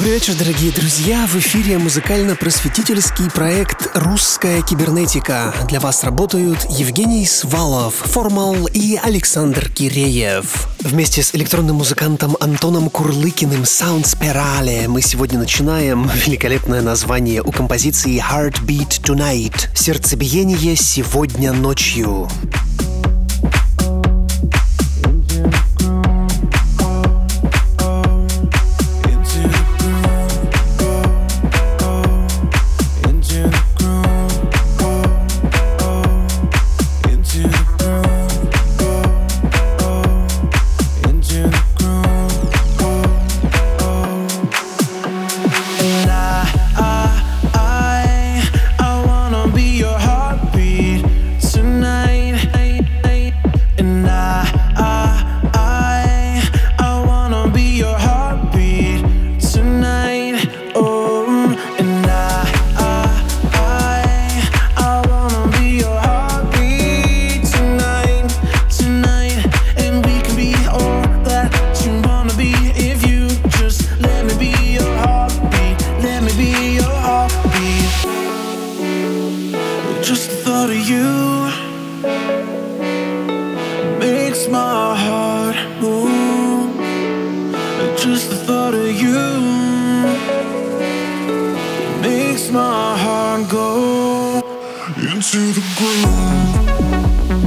Добрый вечер, дорогие друзья! В эфире музыкально-просветительский проект «Русская кибернетика». Для вас работают Евгений Свалов, Формал и Александр Киреев. Вместе с электронным музыкантом Антоном Курлыкиным Sound Spirale мы сегодня начинаем великолепное название у композиции Heartbeat Tonight – «Сердцебиение сегодня ночью». into the groove.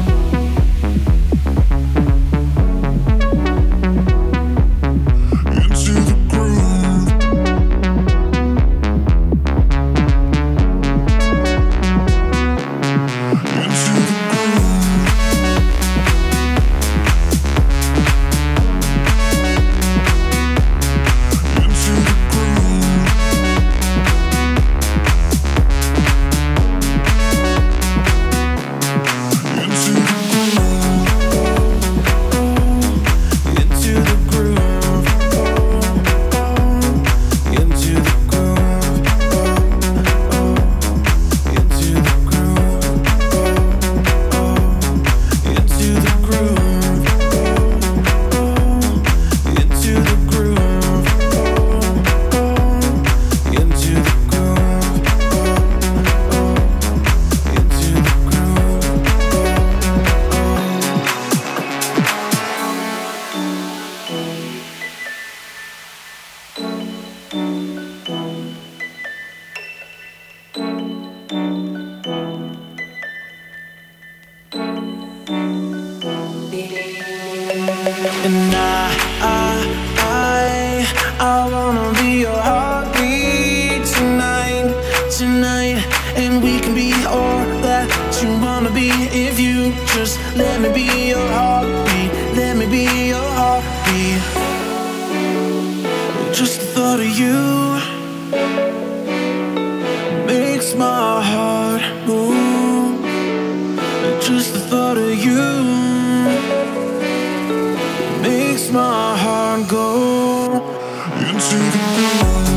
makes my heart go. Into the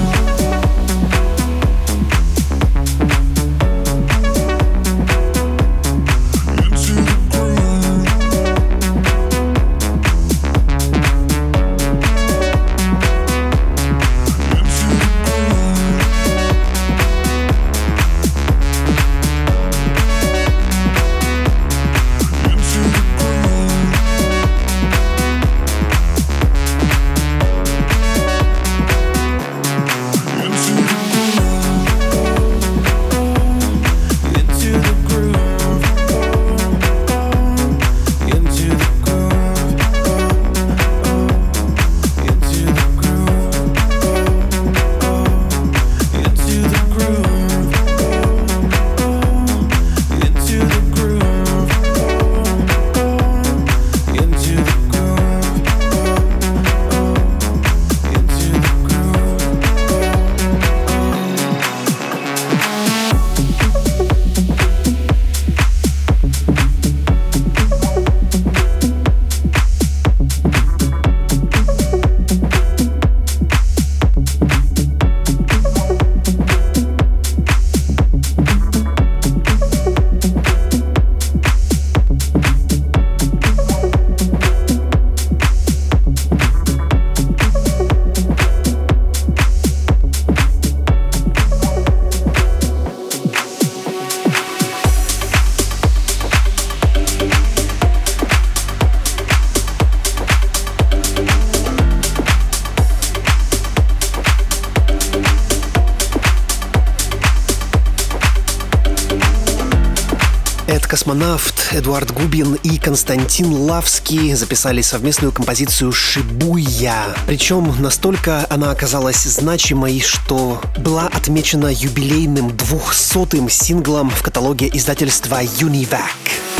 космонавт Эдуард Губин и Константин Лавский записали совместную композицию «Шибуя». Причем настолько она оказалась значимой, что была отмечена юбилейным двухсотым синглом в каталоге издательства Univac.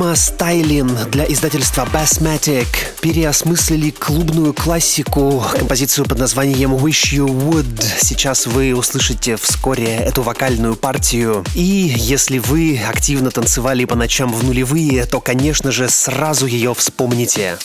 Дима Стайлин для издательства Bassmatic переосмыслили клубную классику, композицию под названием Wish You Would. Сейчас вы услышите вскоре эту вокальную партию. И если вы активно танцевали по ночам в нулевые, то, конечно же, сразу ее вспомните.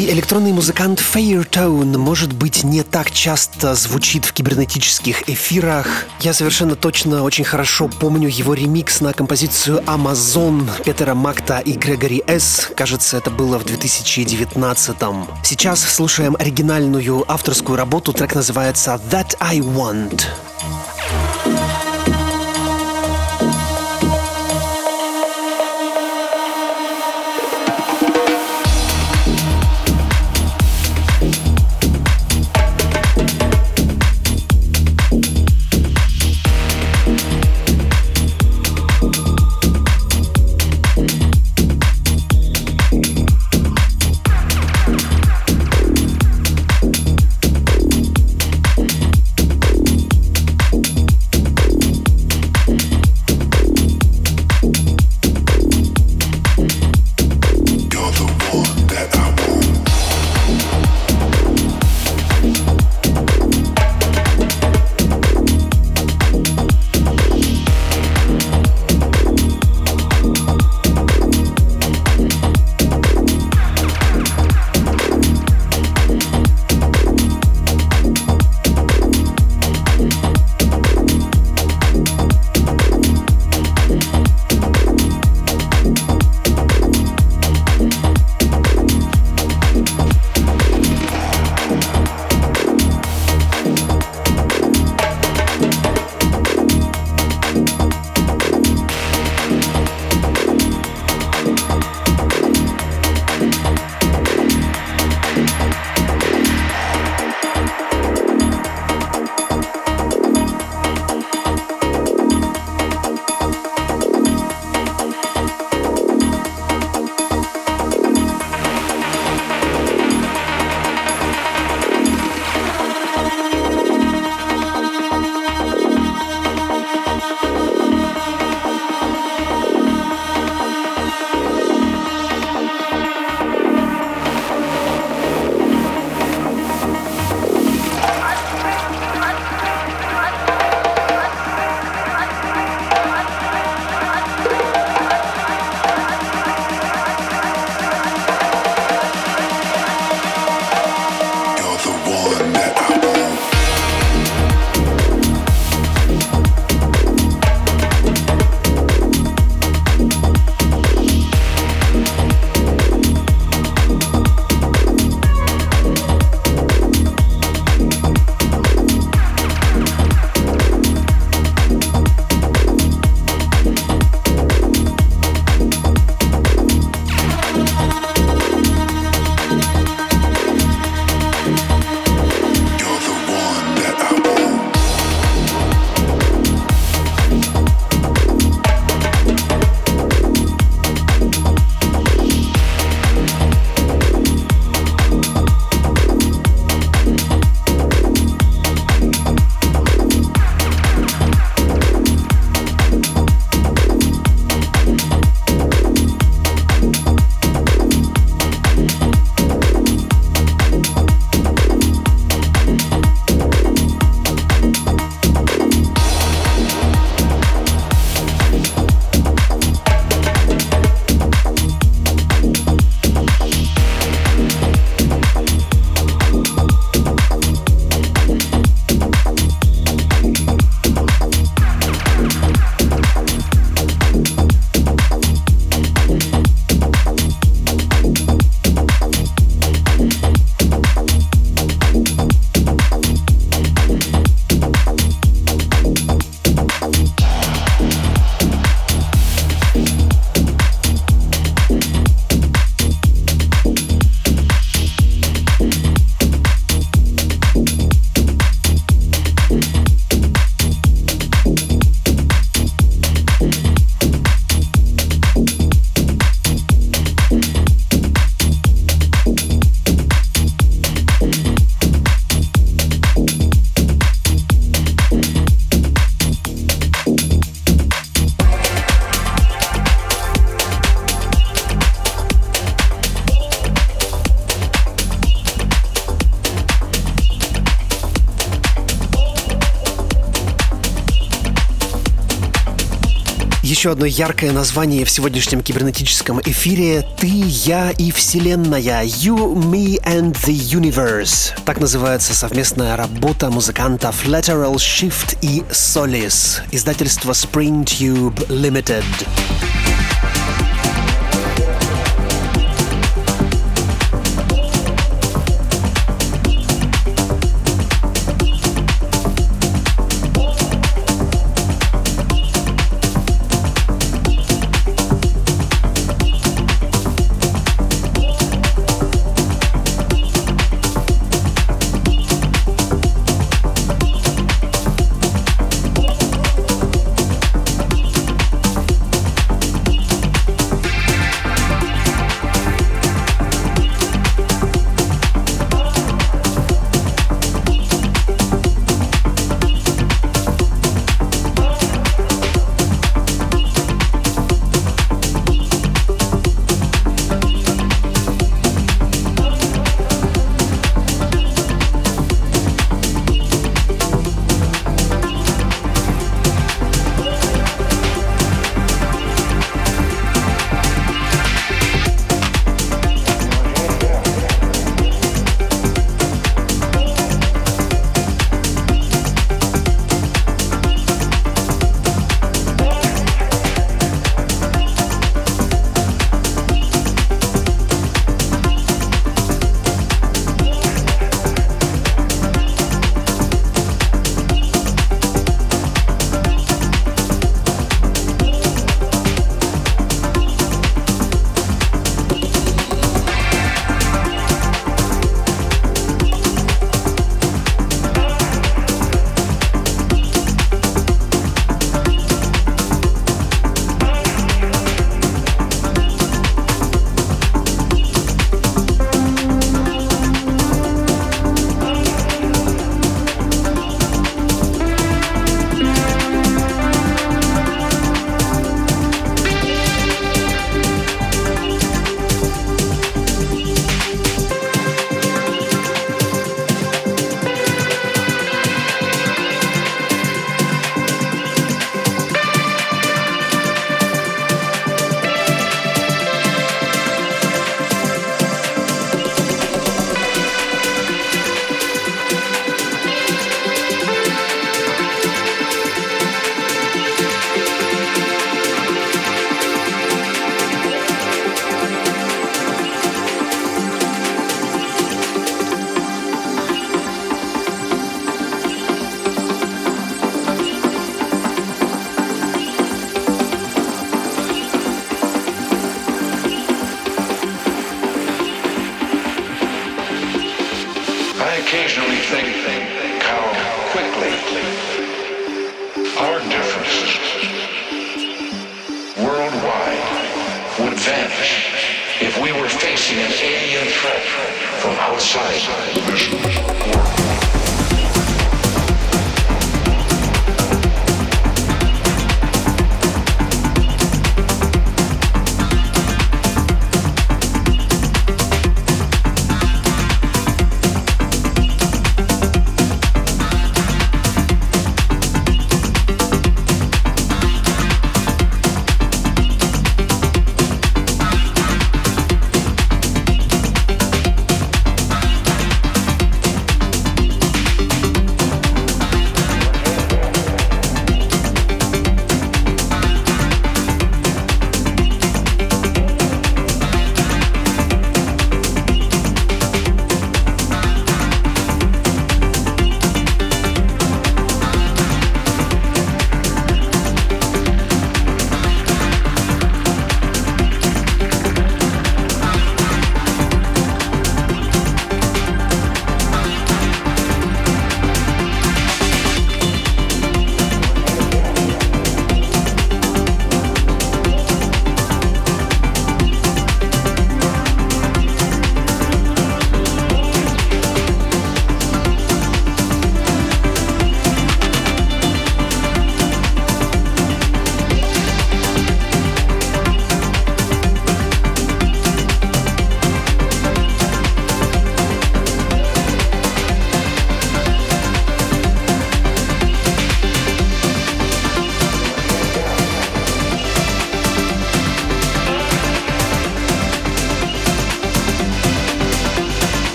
Московский электронный музыкант Fairtone, может быть, не так часто звучит в кибернетических эфирах. Я совершенно точно очень хорошо помню его ремикс на композицию Amazon Петера Макта и Грегори С. Кажется, это было в 2019 -м. Сейчас слушаем оригинальную авторскую работу. Трек называется That I Want. Еще одно яркое название в сегодняшнем кибернетическом эфире «Ты, я и Вселенная» «You, Me and the Universe». Так называется совместная работа музыкантов Lateral Shift и Solis, издательство Spring Tube Limited.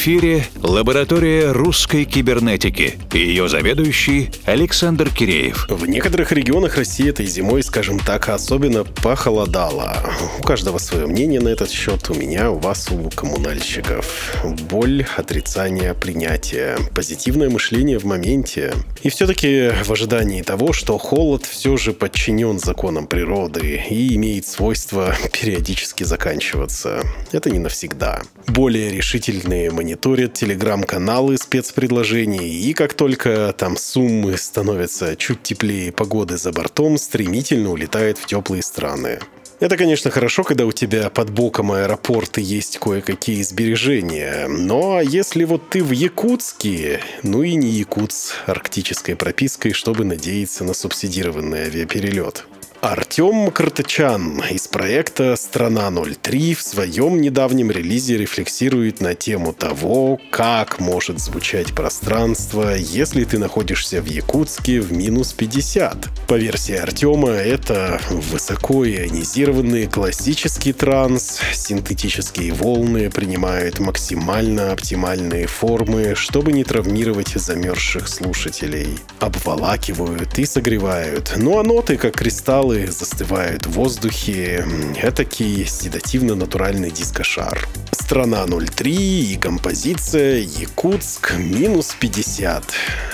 Эфире лаборатория русской кибернетики ее заведующий Александр Киреев. В некоторых регионах России этой зимой, скажем так, особенно похолодало. У каждого свое мнение на этот счет. У меня, у вас, у коммунальщиков. Боль, отрицание, принятие. Позитивное мышление в моменте. И все-таки в ожидании того, что холод все же подчинен законам природы и имеет свойство периодически заканчиваться. Это не навсегда. Более решительные мониторят телеграм-каналы спецпредложений, и как только там суммы становятся чуть теплее погоды за бортом, стремительно улетает в теплые страны. Это, конечно, хорошо, когда у тебя под боком аэропорт и есть кое-какие сбережения. Но если вот ты в Якутске, ну и не якутс, арктической пропиской, чтобы надеяться на субсидированный авиаперелет. Артем Картачан из проекта «Страна 03» в своем недавнем релизе рефлексирует на тему того, как может звучать пространство, если ты находишься в Якутске в минус 50. По версии Артема, это высоко ионизированный классический транс, синтетические волны принимают максимально оптимальные формы, чтобы не травмировать замерзших слушателей. Обволакивают и согревают. Ну а ноты, как кристаллы, застывают в воздухе. Этакий седативно-натуральный дискошар. Страна 03 и композиция Якутск минус 50.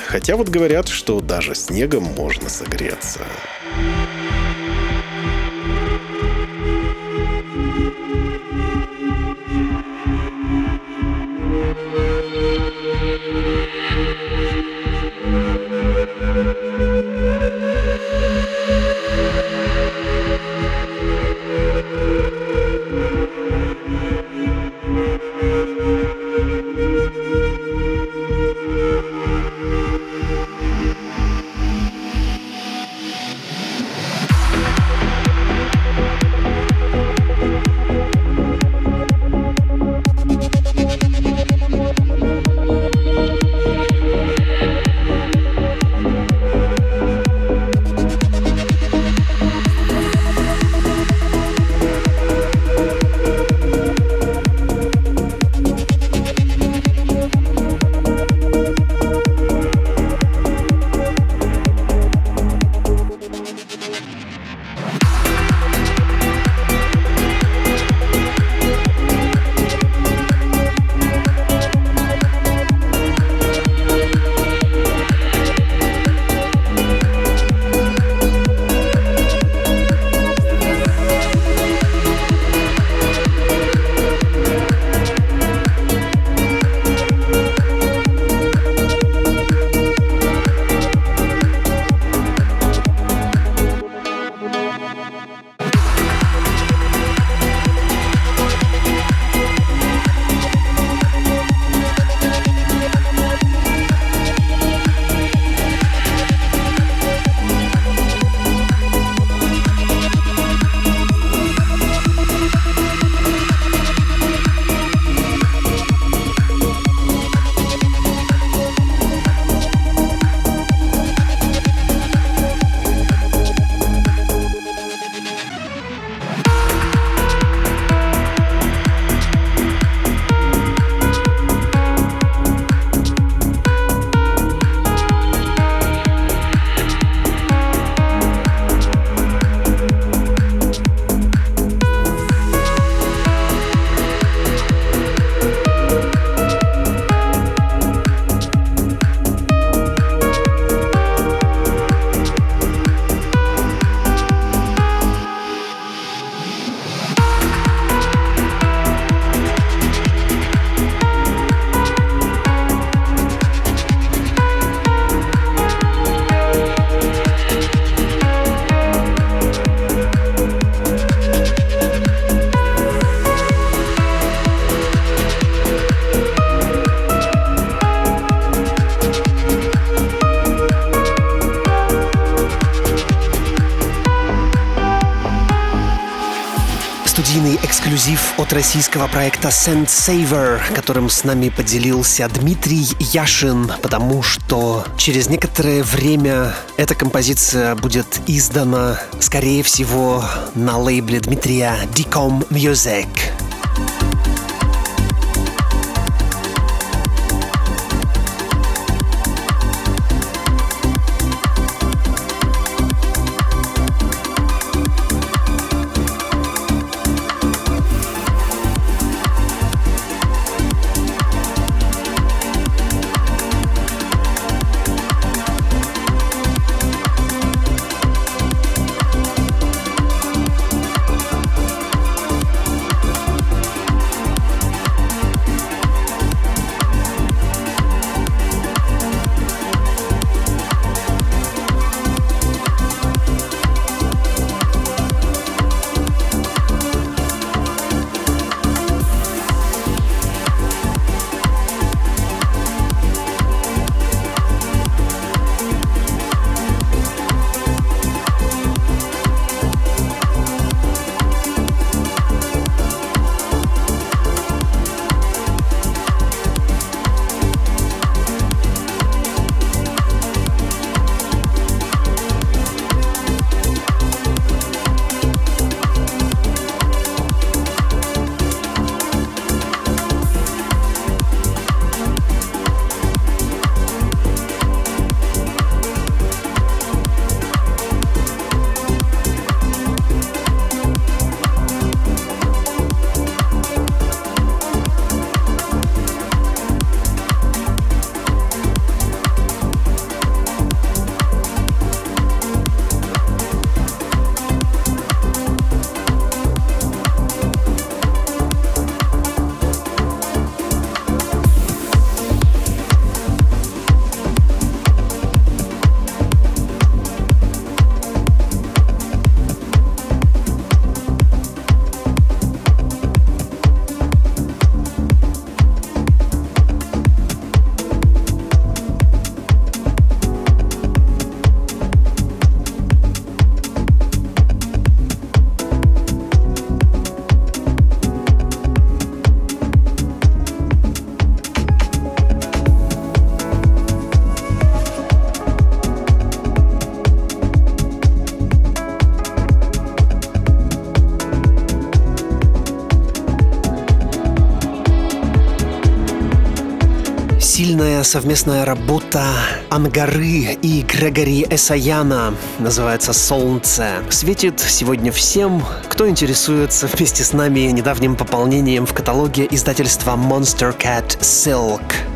Хотя вот говорят, что даже снегом можно согреться. Российского проекта Sand Saver, которым с нами поделился Дмитрий Яшин, потому что через некоторое время эта композиция будет издана, скорее всего, на лейбле Дмитрия Decom Music. Совместная работа Ангары и Грегори Эсаяна называется «Солнце». Светит сегодня всем, кто интересуется вместе с нами недавним пополнением в каталоге издательства Monster Cat Silk.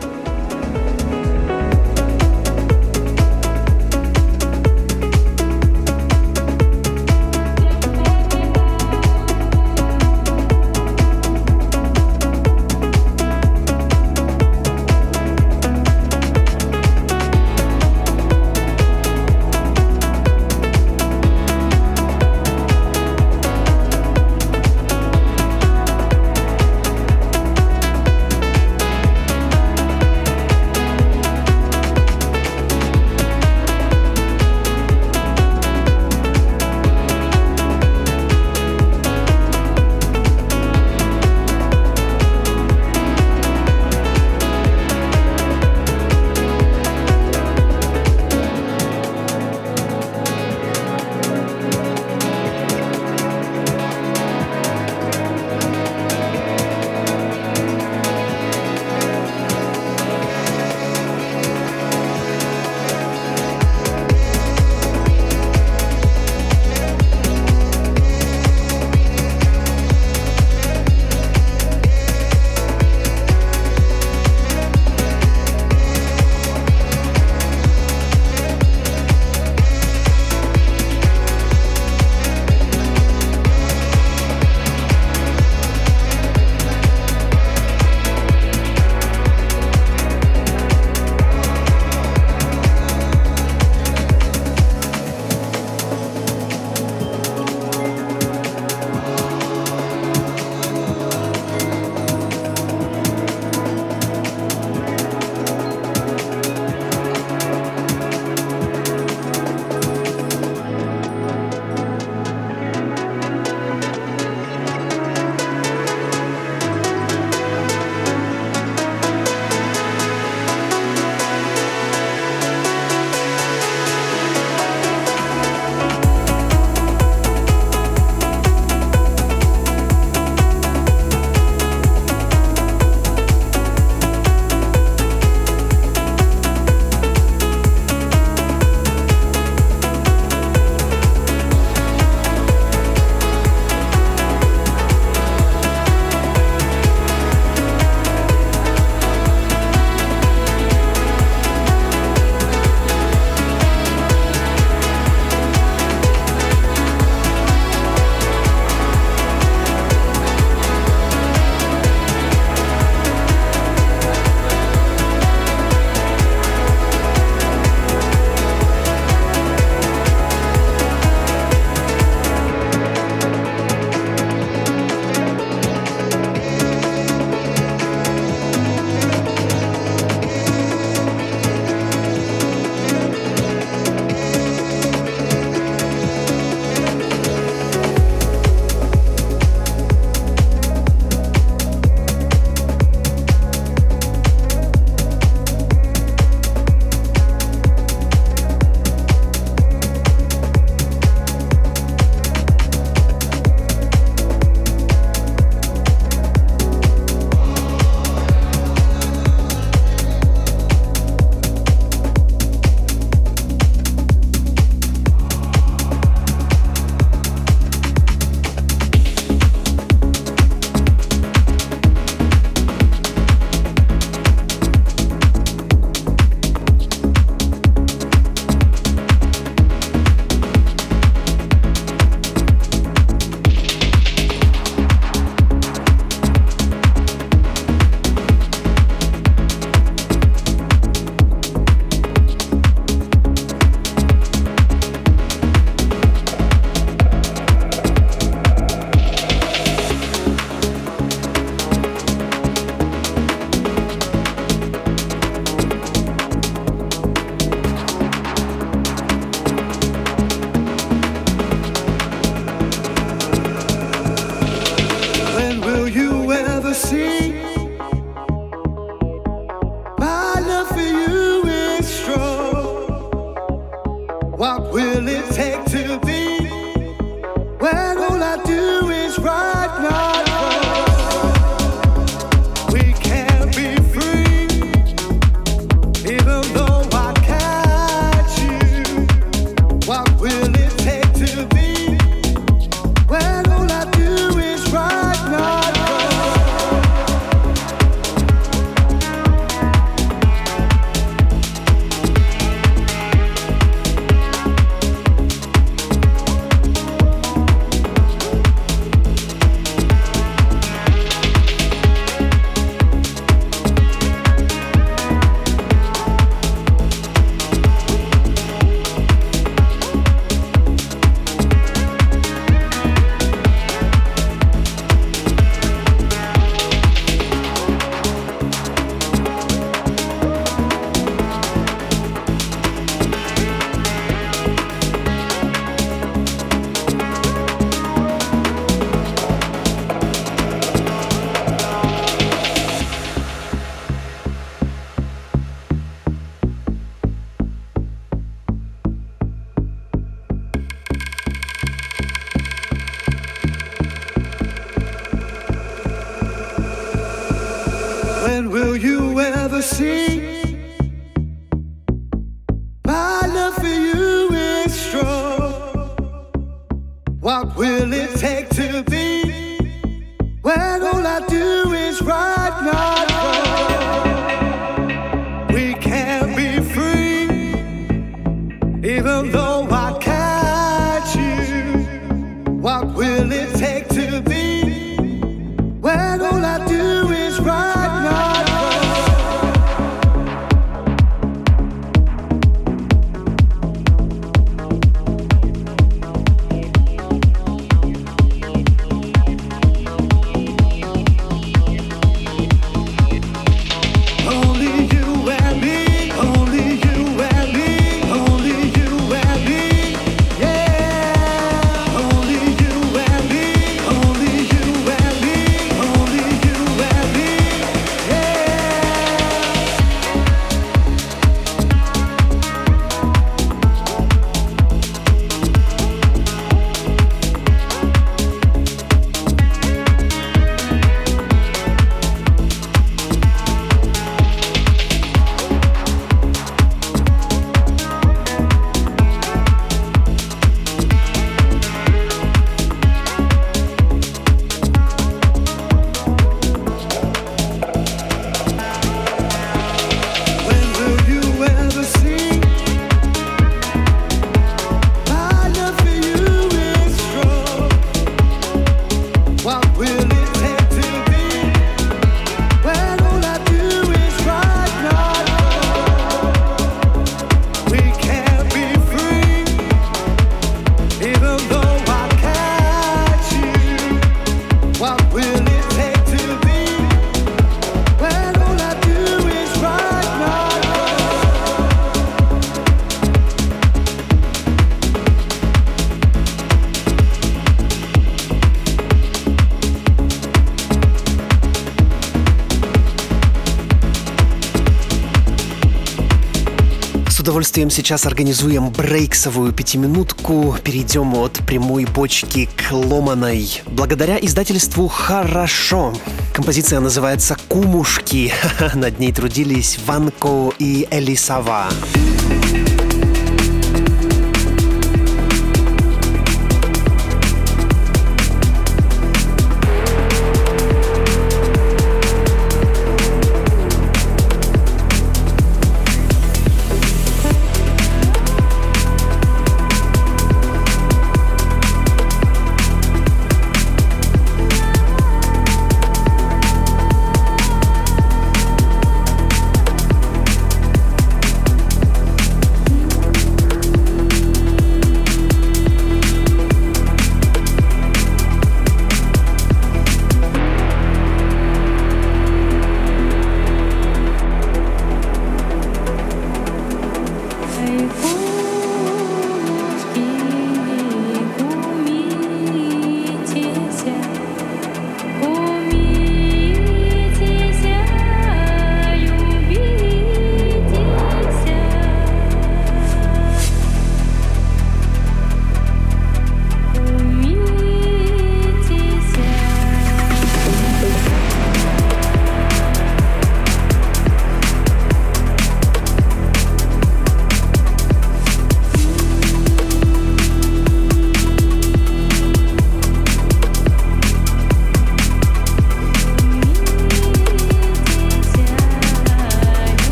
Удовольствием сейчас организуем брейксовую пятиминутку. Перейдем от прямой почки к ломаной. Благодаря издательству «Хорошо». Композиция называется «Кумушки». Над ней трудились Ванко и Элисава. Элисава.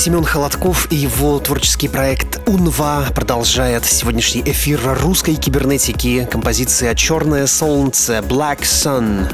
Семен Холодков и его творческий проект «Унва» продолжает сегодняшний эфир русской кибернетики. Композиция «Черное солнце» «Black Sun».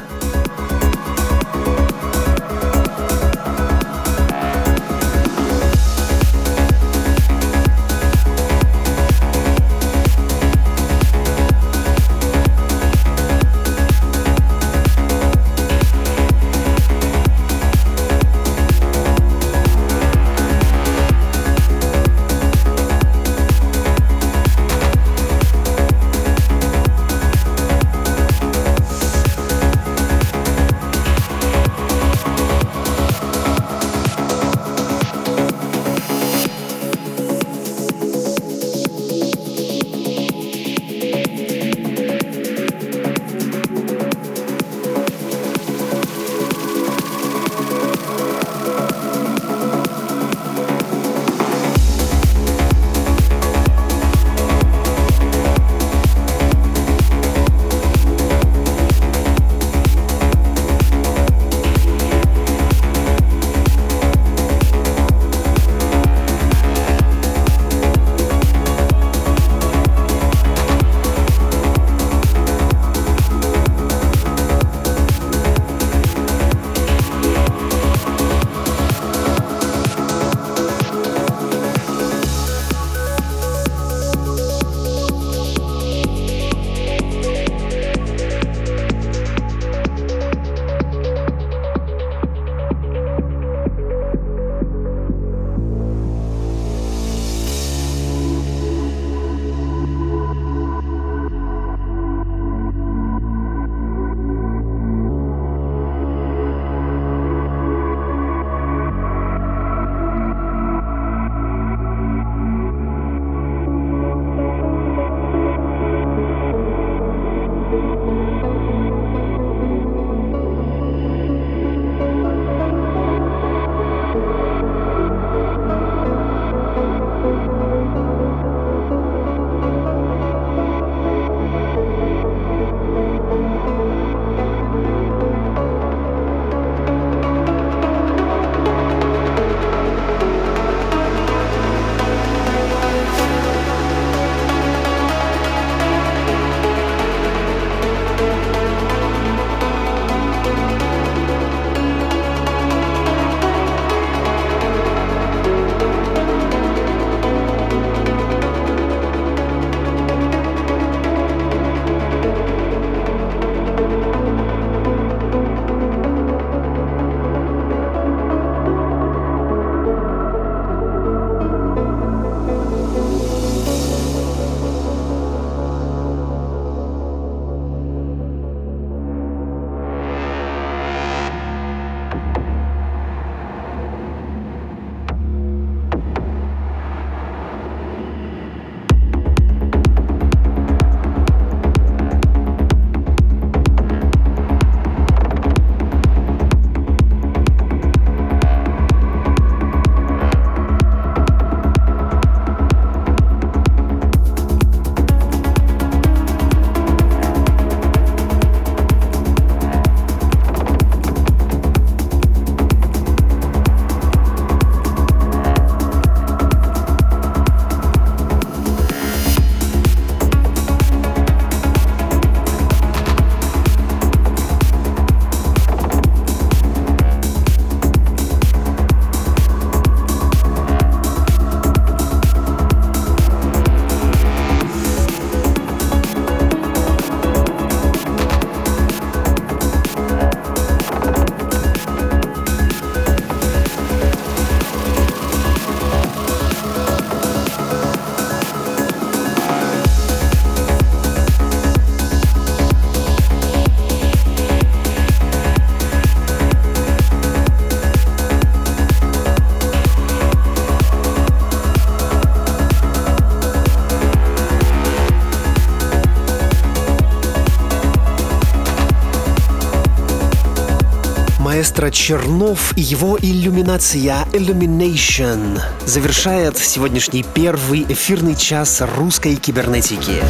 Маэстро Чернов и его иллюминация Illumination завершает сегодняшний первый эфирный час русской кибернетики.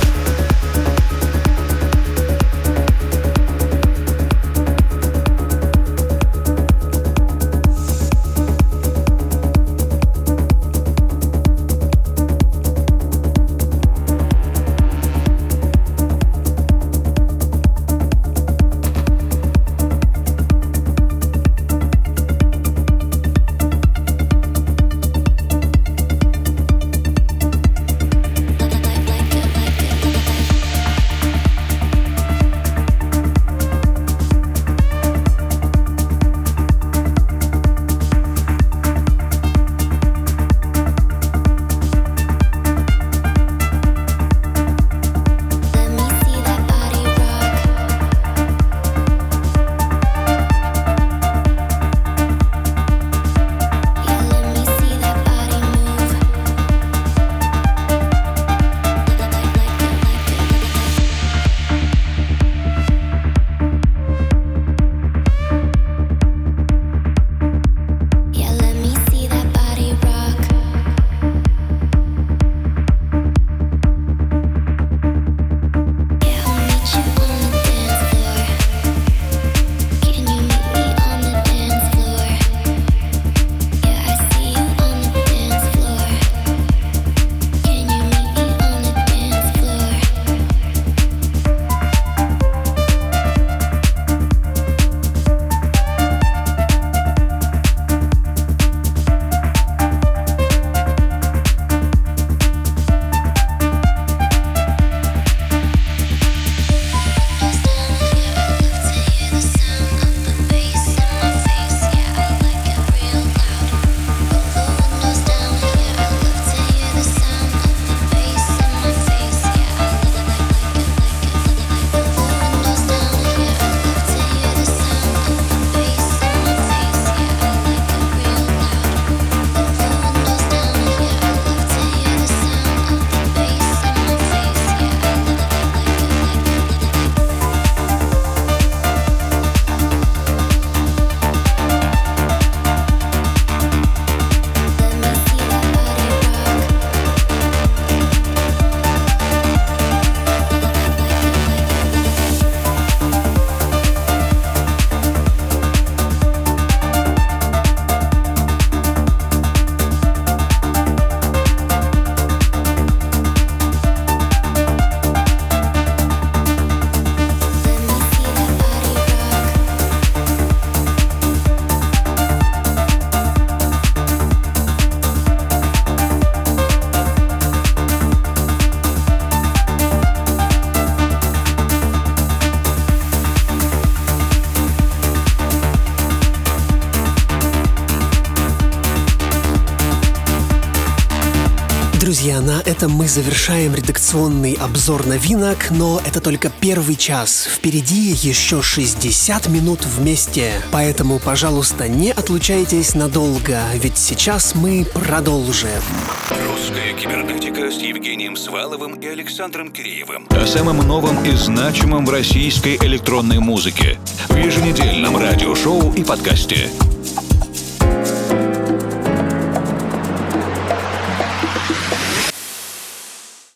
На этом мы завершаем редакционный обзор новинок, но это только первый час. Впереди еще 60 минут вместе. Поэтому, пожалуйста, не отлучайтесь надолго, ведь сейчас мы продолжим. Русская кибернетика с Евгением Сваловым и Александром Киреевым. О самом новом и значимом в российской электронной музыке. В еженедельном радиошоу и подкасте.